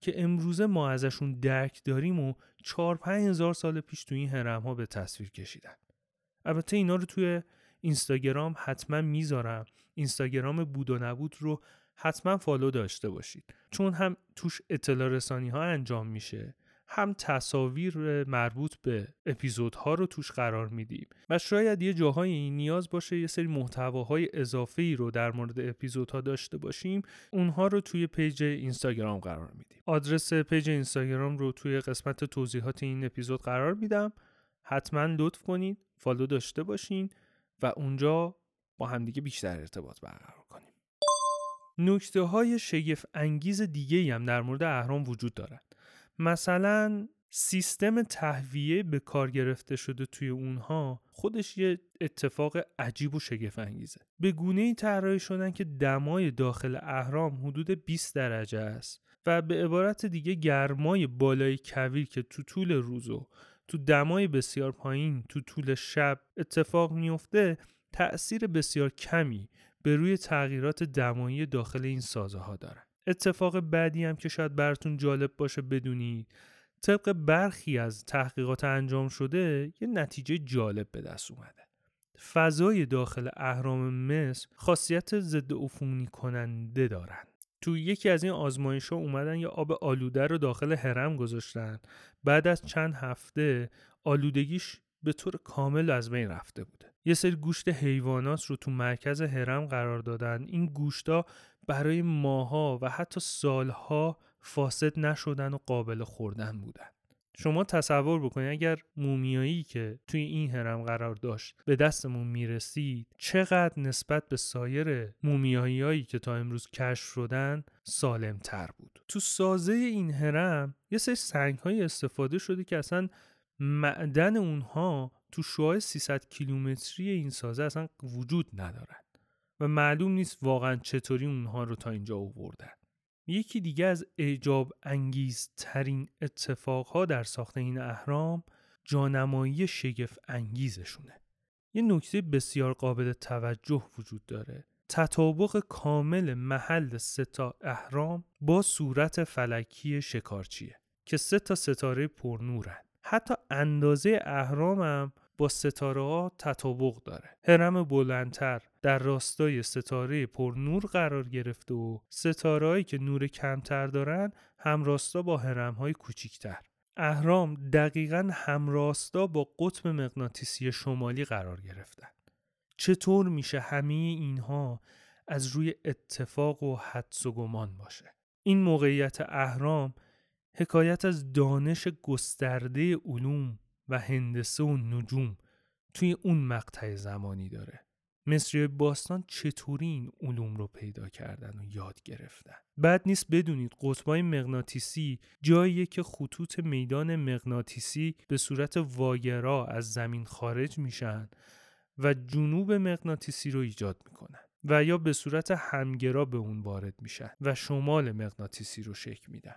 که امروزه ما ازشون درک داریم و چار پنج هزار سال پیش توی این هرم ها به تصویر کشیدن. البته اینا رو توی اینستاگرام حتما می‌ذارم. اینستاگرام بود و نبود رو حتما فالو داشته باشید. چون هم توش اطلاع رسانی ها انجام میشه. هم تصاویر مربوط به اپیزودها رو توش قرار میدیم. و شاید یه جاهایی نیاز باشه یه سری محتواهای اضافه ای رو در مورد اپیزودها داشته باشیم اونها رو توی page اینستاگرام قرار میدیم. آدرس page اینستاگرام رو توی قسمت توضیحات این اپیزود قرار میدم. حتما لطف کنید follow داشته باشین و اونجا با همدیگه بیشتر ارتباط برقرار کنیم. نکته های شگفت انگیز دیگه هم در مورد اهرام وجود دارد مثلا سیستم تهویه به کار گرفته شده توی اونها خودش یه اتفاق عجیب و شگفت انگیزه به گونه ای طراحی شدن که دمای داخل اهرام حدود 20 درجه است و به عبارت دیگه گرمای بالای کویر که تو طول روز و تو دمای بسیار پایین تو طول شب اتفاق میفته تأثیر بسیار کمی به روی تغییرات دمایی داخل این سازه ها دارن اتفاق بعدی هم که شاید براتون جالب باشه بدونید طبق برخی از تحقیقات انجام شده یه نتیجه جالب به دست اومده. فضای داخل اهرام مصر خاصیت ضد عفونی کننده دارن. تو یکی از این آزمایش ها اومدن یا آب آلوده رو داخل هرم گذاشتن. بعد از چند هفته آلودگیش به طور کامل از بین رفته بوده. یه سری گوشت حیوانات رو تو مرکز هرم قرار دادن. این گوشتا برای ماها و حتی سالها فاسد نشدن و قابل خوردن بودن. شما تصور بکنید اگر مومیایی که توی این هرم قرار داشت به دستمون می‌رسید چقدر نسبت به سایر مومیایی هایی که تا امروز کشف شدن سالم تر بود. تو سازه این هرم یه سری سنگ های استفاده شده که اصلا معدن اونها تو شعاع 300 کیلومتری این سازه اصلا وجود ندارن. و معلوم نیست واقعا چطوری اونها رو تا اینجا آوردن. یکی دیگه از اعجاب انگیز ترین اتفاقها در ساخت این اهرام جانمایی شگف انگیزشونه. یه نکته بسیار قابل توجه وجود داره. تطابق کامل محل ستا اهرام با صورت فلکی شکارچیه که سه تا ستاره پرنورن. حتی اندازه اهرامم با ستاره ها تطابق داره. هرم بلندتر در راستای ستاره پر نور قرار گرفته و ستارهایی که نور کمتر دارن همراستا با هرم های کوچیکتر. اهرام دقیقا همراستا با قطب مغناطیسی شمالی قرار گرفتن. چطور میشه همه اینها از روی اتفاق و حدس و گمان باشه؟ این موقعیت اهرام حکایت از دانش گسترده علوم و هندسه و نجوم توی اون مقطع زمانی داره. مصری باستان چطوری این علوم رو پیدا کردن و یاد گرفتن؟ بعد نیست بدونید قطبای مغناطیسی جاییه که خطوط میدان مغناطیسی به صورت واگرا از زمین خارج میشن و جنوب مغناطیسی رو ایجاد می‌کنن و یا به صورت همگرا به اون وارد میشن و شمال مغناطیسی رو شکل میدن.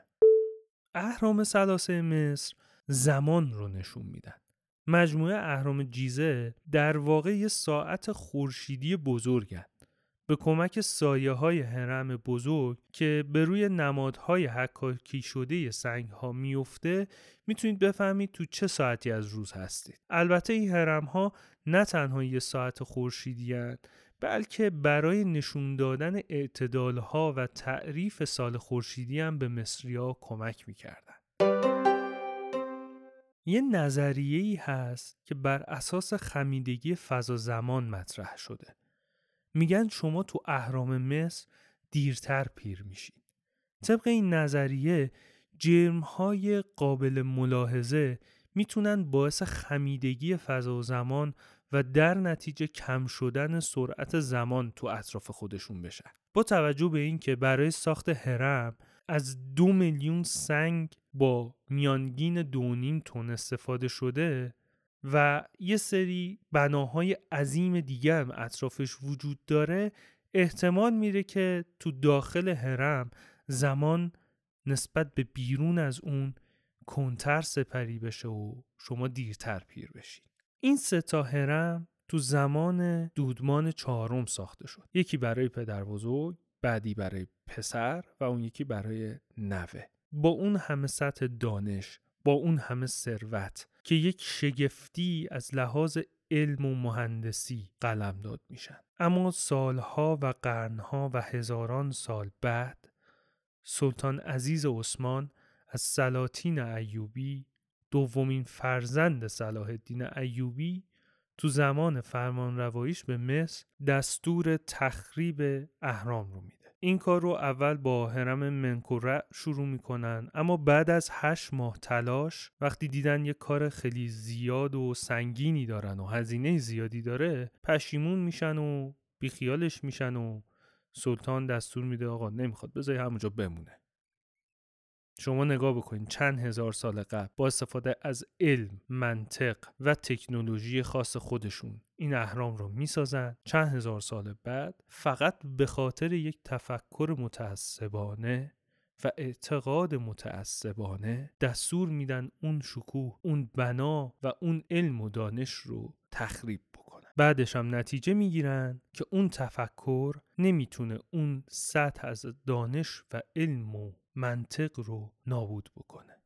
اهرام سلاسه مصر زمان رو نشون میدن. مجموعه اهرام جیزه در واقع یه ساعت خورشیدی بزرگن. به کمک سایه های هرم بزرگ که به روی نمادهای حکاکی شده سنگ ها میفته می‌تونید بفهمید تو چه ساعتی از روز هستید. البته این هرم ها نه تنها یه ساعت خورشیدی بلکه برای نشون دادن اعتدالها و تعریف سال خورشیدی هم به مصریا کمک می‌کردن. یه نظریه ای هست که بر اساس خمیدگی فضا زمان مطرح شده میگن شما تو اهرام مصر دیرتر پیر میشین طبق این نظریه جرمهای قابل ملاحظه می‌تونن باعث خمیدگی فضا و زمان و در نتیجه کم شدن سرعت زمان تو اطراف خودشون بشن. با توجه به اینکه برای ساخت هرم از دو میلیون سنگ با میانگین دو نیم تن استفاده شده و یه سری بناهای عظیم دیگه هم اطرافش وجود داره احتمال میره که تو داخل هرم زمان نسبت به بیرون از اون کنتر سپری بشه و شما دیرتر پیر بشید این سه تا هرم تو زمان دودمان چهارم ساخته شد. یکی برای پدر بزرگ بعدی برای پسر و اون یکی برای نوه. با اون همه سطح دانش با اون همه ثروت که یک شگفتی از لحاظ علم و مهندسی قلم داد میشن. اما سالها و قرنها و هزاران سال بعد سلطان عزیز عثمان از سلاطین ایوبی دومین فرزند صلاح الدین ایوبی تو زمان فرمان روایش به مصر دستور تخریب اهرام رو میده این کار رو اول با حرم منکوره شروع می‌کنن اما بعد از هشت ماه تلاش وقتی دیدن یه کار خیلی زیاد و سنگینی دارن و هزینه زیادی داره پشیمون میشن و بیخیالش میشن و سلطان دستور میده آقا نمی‌خواد بذاری همونجا بمونه. شما نگاه بکنید چند هزار سال قبل با استفاده از علم، منطق و تکنولوژی خاص خودشون این اهرام رو می‌سازن. چند هزار سال بعد فقط به خاطر یک تفکر متعصبانه و اعتقاد متعصبانه دستور میدن اون شکوه اون بنا و اون علم و دانش رو تخریب بکنن. بعدش هم نتیجه می‌گیرن که اون تفکر نمی‌تونه اون سطح از دانش و علم و منطق رو نابود بکنه.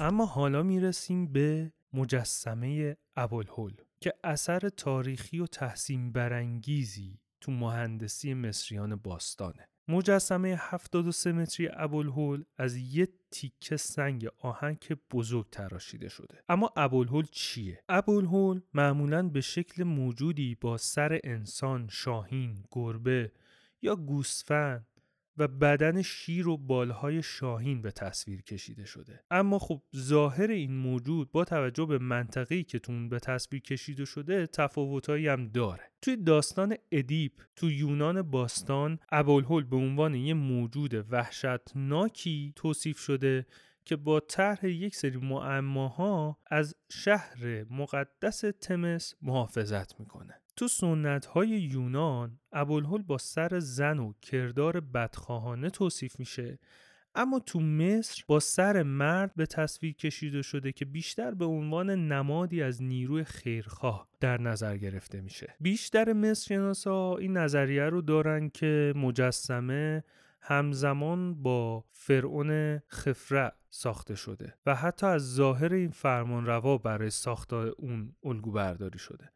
اما حالا می‌رسیم به مجسمه ابوالهول که اثر تاریخی و تحسین برانگیزی تو مهندسی مصریان باستانه. مجسمه 73 متری ابوالهول از یه تیکه سنگ آهن که بزرگ تراشیده شده. اما ابوالهول چیه؟ ابوالهول معمولا به شکل موجودی با سر انسان شاهین گربه یا گوسفند و بدن شیر و بالهای شاهین به تصویر کشیده شده. اما خب ظاهر این موجود با توجه به منطقه‌ای که تون به تصویر کشیده شده تفاوتایی هم داره. توی داستان ادیپ تو یونان باستان ابوالهول به عنوان یه موجود وحشتناکی توصیف شده که با طرح یک سری معماها از شهر مقدس تمس محافظت می‌کنه. تو سنت های یونان ابوالهول با سر زن و کردار بدخواهانه توصیف میشه. اما تو مصر با سر مرد به تصویر کشیده شده که بیشتر به عنوان نمادی از نیروی خیرخواه در نظر گرفته میشه. بیشتر مصرشناسا این نظریه رو دارن که مجسمه همزمان با فرعون خفره ساخته شده و حتی از ظاهر این فرمان روا برای ساخت اون الگو برداری شده.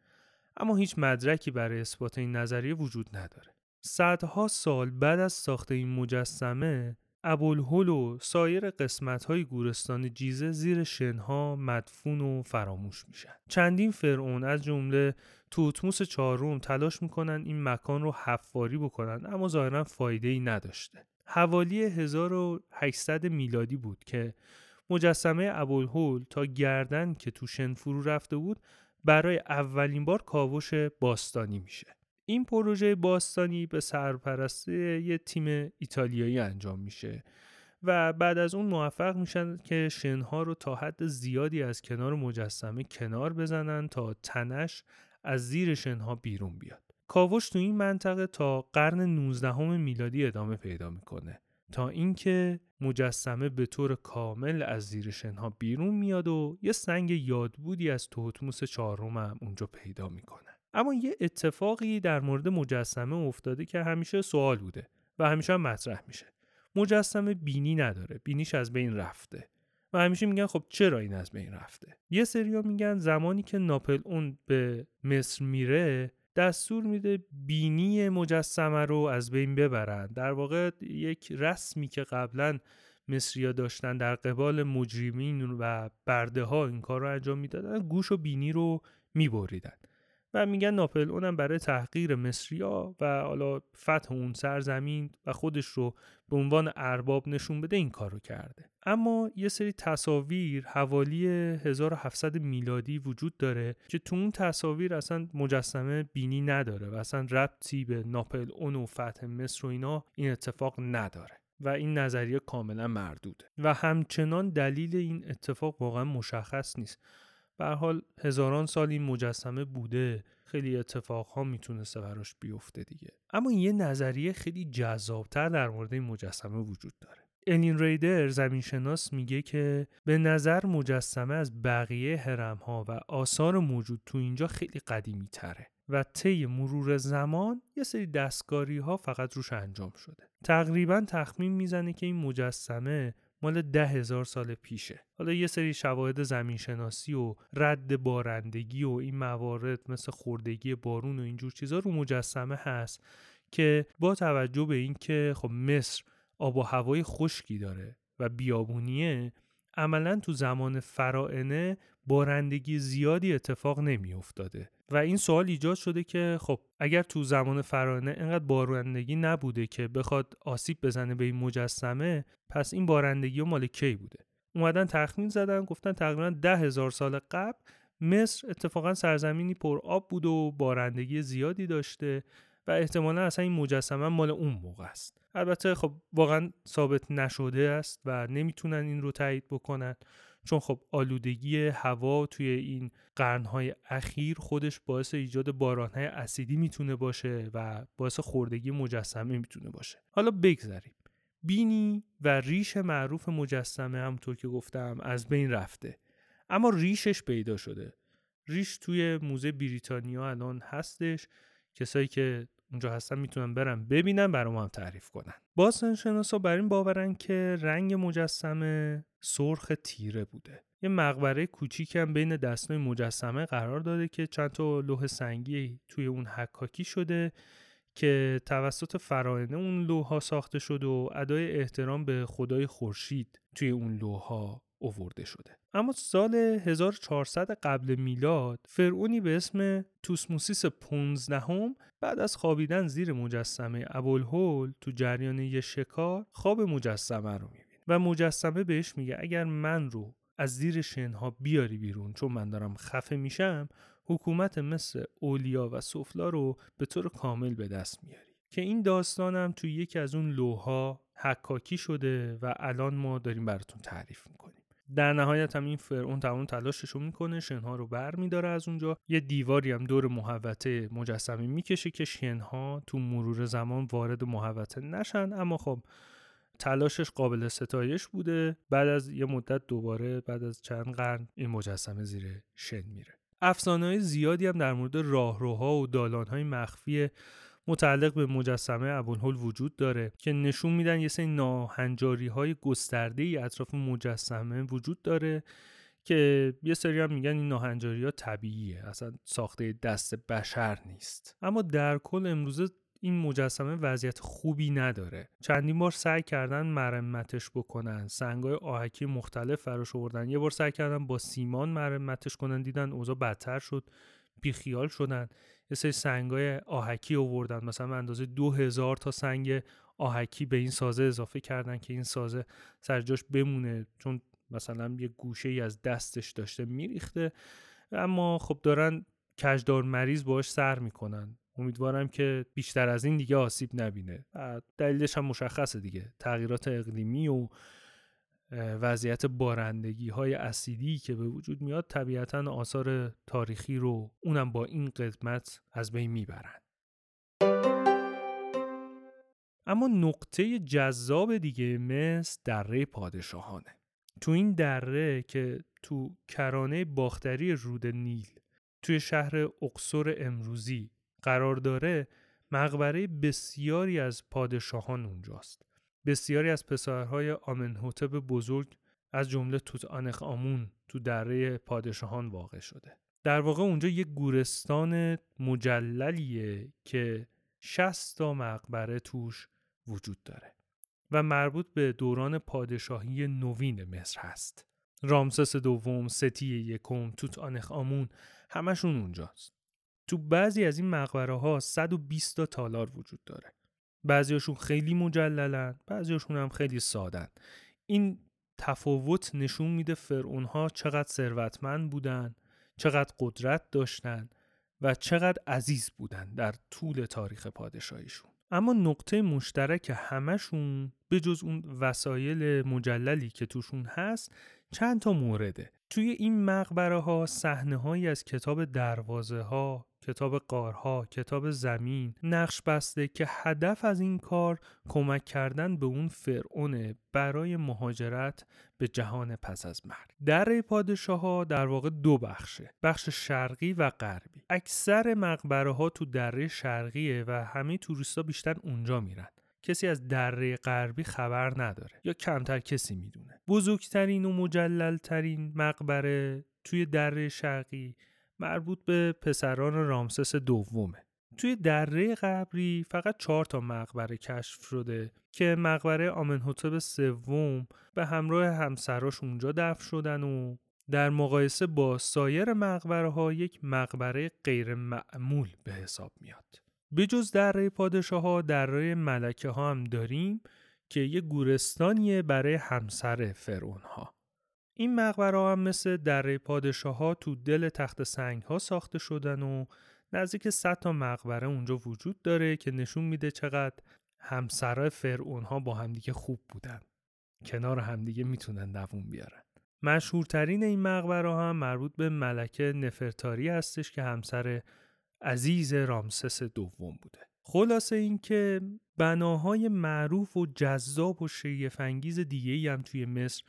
اما هیچ مدرکی برای اثبات این نظریه وجود نداره. صدها سال بعد از ساخت این مجسمه ابوالهول و سایر قسمت های گورستان جیزه زیر شنها مدفون و فراموش میشن. چندین فرعون از جمله توتموس چهارم تلاش می‌کنن این مکان رو حفاری بکنن اما ظاهرا فایده ای نداشته. حوالی 1800 میلادی بود که مجسمه ابوالهول تا گردن که تو شن فرو رفته بود برای اولین بار کاوش باستانی میشه. این پروژه باستانی به سرپرستی یه تیم ایتالیایی انجام میشه و بعد از اون موفق میشن که شنها رو تا حد زیادی از کنار مجسمه کنار بزنن تا تنش از زیر شنها بیرون بیاد. کاوش تو این منطقه تا قرن 19 میلادی ادامه پیدا می‌کنه تا اینکه مجسمه به طور کامل از زیر شنها بیرون میاد و یه سنگ یادبودی از توتموس چهارم هم اونجا پیدا می‌کنه. اما یه اتفاقی در مورد مجسمه افتاده که همیشه سوال بوده و همیشه هم مطرح میشه. مجسمه بینی نداره بینیش از بین رفته و همیشه میگن خب چرا این از بین رفته؟ یه سریا میگن زمانی که ناپل اون به مصر میره دستور میده بینی مجسمه رو از بین ببرن در واقع یک رسمی که قبلا مصریا داشتن در قبال مجرمین و برده ها این کار رو انجام می‌دادن گوش و بینی رو میبریدن. و میگن ناپل اونم برای تحقیر مصریا و حالا فتح اون سرزمین و خودش رو به عنوان ارباب نشون بده این کارو کرده. اما یه سری تصاویر حوالی 1700 میلادی وجود داره که تو اون تصاویر اصلا مجسمه بینی نداره و اصلا ربطی به ناپل اون و فتح مصر و اینا این اتفاق نداره و این نظریه کاملا مردوده. و همچنان دلیل این اتفاق واقعا مشخص نیست. به حال هزاران سال این مجسمه بوده. خیلی اتفاقها می‌تونسته براش بیفته دیگه. اما یه نظریه خیلی جذابتر در مورد این مجسمه وجود داره. الین ریدر زمینشناس میگه که به نظر مجسمه از بقیه هرم ها و آثار موجود تو اینجا خیلی قدیمی تره و طی مرور زمان یه سری دستکاری ها فقط روش انجام شده. تقریبا تخمین می‌زنه که این مجسمه مال ده هزار سال پیشه. حالا یه سری شواهد زمینشناسی و رد بارندگی و این موارد مثل خوردگی بارون و اینجور چیزا رو مجسمه هست که با توجه به اینکه خب مصر آب و هوای خشکی داره و بیابونیه عملا تو زمان فرائنه بارندگی زیادی اتفاق نمی افتاده و این سوال ایجاد شده که خب اگر تو زمان فرانه اینقدر بارندگی نبوده که بخواد آسیب بزنه به این مجسمه پس این بارندگی و مال کی بوده؟ اومدن تخمین زدن گفتن تقریبا ده هزار سال قبل مصر اتفاقا سرزمینی پر آب بود و بارندگی زیادی داشته و احتمالا اصلا این مجسمه مال اون موقع است. البته خب واقعا ثابت نشده است و نمی‌تونن این رو تایید بکنن. چون خب آلودگی هوا توی این قرنهای اخیر خودش باعث ایجاد بارانهای اسیدی می‌تونه باشه و باعث خوردگی مجسمه می‌تونه باشه. حالا بگذریم. بینی و ریش معروف مجسمه همطور که گفتم از بین رفته. اما ریشش پیدا شده. ریش توی موزه بریتانیا الان هستش. کسایی که اونجا هستن می‌تونن برن ببینن برای ما هم تعریف کنن. باستانشناسا بر این باورن که رنگ مجسمه سرخ تیره بوده. یه مقبره کوچیک هم بین دستای مجسمه قرار داده که چند تا لوح سنگی توی اون حکاکی شده که توسط فراینه اون لوها ساخته شده و ادای احترام به خدای خورشید توی اون لوها اوورده شده. اما سال 1400 قبل میلاد فرعونی به اسم توسموسیس 15 هم بعد از خوابیدن زیر مجسمه ابوالهول تو جریان یه شکار خواب مجسمه رو می‌بینه. و مجسمه بهش میگه اگر من رو از زیر شنها بیاری بیرون چون من دارم خفه میشم حکومت مثل اولیا و سفلا رو به طور کامل به دست میاری. که این داستانم توی یکی از اون لوها حکاکی شده و الان ما داریم براتون تعریف می‌کنیم. در نهایت هم این فرعون تمام تلاشش رو می‌کنه شنها رو بر میداره از اونجا. یه دیواری هم دور محوطه مجسمه می‌کشه که شنها تو مرور زمان وارد محوطه نشن. اما خب تلاشش قابل ستایش بوده. بعد از یه مدت دوباره بعد از چند قرن این مجسمه زیر شن میره. افسانه زیادی هم در مورد راهروها و دالانهای مخفی متعلق به مجسمه ابوالهول وجود داره که نشون میدن یه سری ناهنجاری های گسترده ای اطراف مجسمه وجود داره که یه سری هم میگن این ناهنجاری ها طبیعیه اصلا ساخته دست بشر نیست. اما در کل امروزه این مجسمه وضعیت خوبی نداره. چندین بار سعی کردن مرمتش بکنن سنگای آهکی مختلف فراش آوردن. یه بار سعی کردن با سیمان مرمتش کنن دیدن اوضاع بدتر شد بیخیال شدن. یه سری سنگای آهکی آوردن. مثلا اندازه دو هزار تا سنگ آهکی به این سازه اضافه کردن که این سازه سرجاش بمونه. چون مثلا یه گوشه ای از دستش داشته میریخته. اما خب دارن کجدار مریض باش سر می‌کنن. امیدوارم که بیشتر از این دیگه آسیب نبینه. دلیلش هم مشخصه دیگه. تغییرات اقلیمی و وضعیت بارندگی های اسیدی که به وجود میاد طبیعتا آثار تاریخی رو اونم با این قدمت از بین می‌برن. اما نقطه جذاب دیگه مثل دره پادشاهانه. تو این دره که تو کرانه باختری رود نیل توی شهر اقصر امروزی قرار داره مقبره بسیاری از پادشاهان اونجاست. بسیاری از پسرهای آمنهوتب بزرگ از جمله توت آنخ آمون تو دره پادشاهان واقع شده. در واقع اونجا یک گورستان مجللیه که 60 تا مقبره توش وجود داره و مربوط به دوران پادشاهی نوین مصر هست. رامسس دوم، ستی یکم، توت آنخ آمون همشون اونجاست. تو بعضی از این مقبره ها 120 تا تالار وجود داره. بعضیاشون خیلی مجللن بعضیاشون هم خیلی سادن. این تفاوت نشون میده فرعون ها چقدر ثروتمند بودن چقدر قدرت داشتن و چقدر عزیز بودن در طول تاریخ پادشاهیشون. اما نقطه مشترک همشون به جز اون وسایل مجللی که توشون هست چند تا مورده. توی این مقبره ها از کتاب دروازه ها کتاب قارها، کتاب زمین نقش بسته که هدف از این کار کمک کردن به اون فرعونه برای مهاجرت به جهان پس از مرگ. در پادشاه ها در واقع دو بخشه بخش شرقی و غربی. اکثر مقبره ها تو دره شرقیه و همه توریستا بیشتر اونجا میرن. کسی از دره غربی خبر نداره یا کمتر کسی می‌دونه. بزرگترین و مجللترین مقبره توی دره شرقی مربوط به پسران رامسس دومه توی دره قبری فقط چهار تا مقبره کشف شده که مقبره آمنهوتب سوم به همراه همسراش اونجا دفن شدن و در مقایسه با سایر مقبره ها یک مقبره غیر معمول به حساب میاد. به جز دره پادشاه ها دره ملکه ها هم داریم که یه گورستانیه برای همسر فرعون ها. این مقبره هم مثل دره پادشاه ها تو دل تخت سنگ ها ساخته شدن و نزدیک 100 تا مقبره اونجا وجود داره که نشون میده چقدر همسرای فرعون ها با همدیگه خوب بودن. کنار همدیگه می‌تونن دووم بیارن. مشهورترین این مقبره هم مربوط به ملکه نفرتاری هستش که همسر عزیز رامسس دوم بوده. خلاصه اینکه بناهای معروف و جذاب و شیفانگیز دیگه هم توی مصر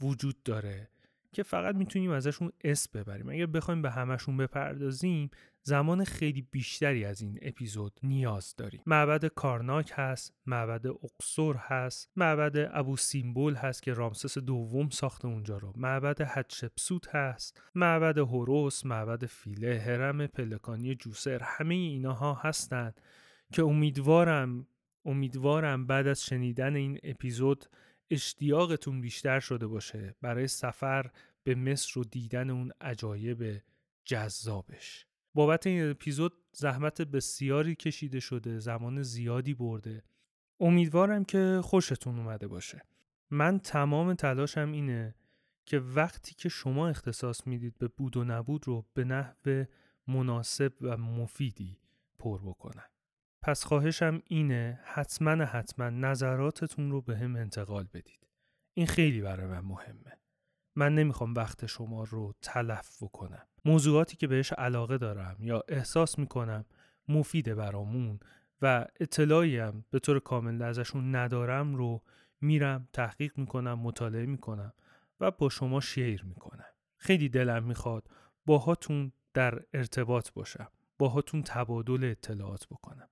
وجود داره که فقط می‌تونیم ازشون اسم ببریم. اگر بخوایم به همشون بپردازیم زمان خیلی بیشتری از این اپیزود نیاز داریم. معبد کارناک هست معبد اقصر هست معبد ابو سیمبول هست که رامسس دوم ساخته اونجا رو. معبد حتشپسوت هست معبد هوروس معبد فیله هرم پلکانی جوسر همه ایناها هستند که امیدوارم امیدوارم بعد از شنیدن این اپیزود اشتیاقتون بیشتر شده باشه برای سفر به مصر و دیدن اون عجایب جذابش. بابت این اپیزود زحمت بسیاری کشیده شده زمان زیادی برده. امیدوارم که خوشتون اومده باشه. من تمام تلاشم اینه که وقتی که شما اختصاص می‌دید به بود و نبود رو به نحو مناسب و مفیدی پر بکنم. پس خواهشم اینه حتما حتما نظراتتون رو به هم انتقال بدید. این خیلی برای من مهمه. من نمی‌خوام وقت شما رو تلف بکنم. موضوعاتی که بهش علاقه دارم یا احساس می‌کنم مفیده برامون و اطلاعی هم به طور کامل ازشون ندارم رو میرم تحقیق می‌کنم مطالعه می‌کنم و با شما شیر می‌کنم. خیلی دلم می‌خواد باهاتون در ارتباط باشم. باهاتون تبادل اطلاعات بکنم.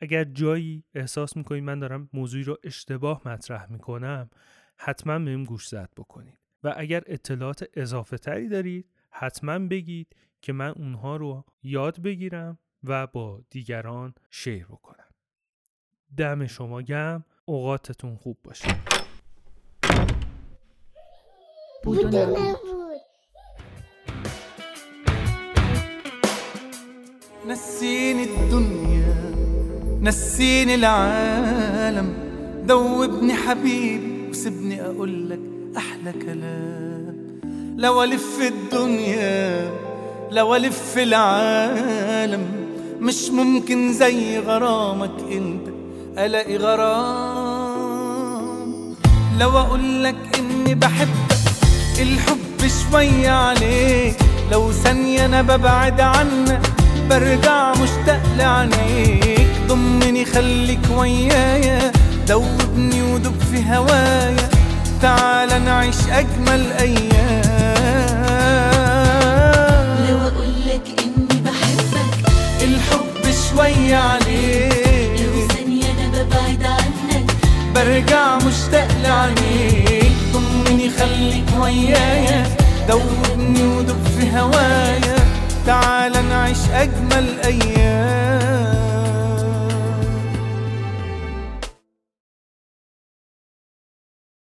اگر جایی احساس می‌کنید من دارم موضوعی رو اشتباه مطرح می‌کنم حتما بهم گوش زد بکنید. و اگر اطلاعات اضافه تری دارید حتما بگید که من اونها رو یاد بگیرم و با دیگران شیر بکنم. دم شما گم اوقاتتون خوب باشه. نسيني الدنيا نسيني العالم ذوبني حبيبي وسبني أقول لك أحلى كلام. لو ألف الدنيا لو ألف العالم مش ممكن زي غرامك أنت ألاقي غرام. لو أقول لك إني بحبك الحب شوية عليك. لو ثانية أنا ببعد عنك برجع مشتاق لعينيك. ضمني خليك ويايا دوبني ودوب في هوايا تعال نعيش أجمل أيام. لو أقولك إني بحبك. الحب شوية عليك. لو ثانية أنا ببعد عنك. برجع مشتاق لعينيك. ضمني خليك ويايا دوبني ودب في هوايا تعال نعيش أجمل أيام.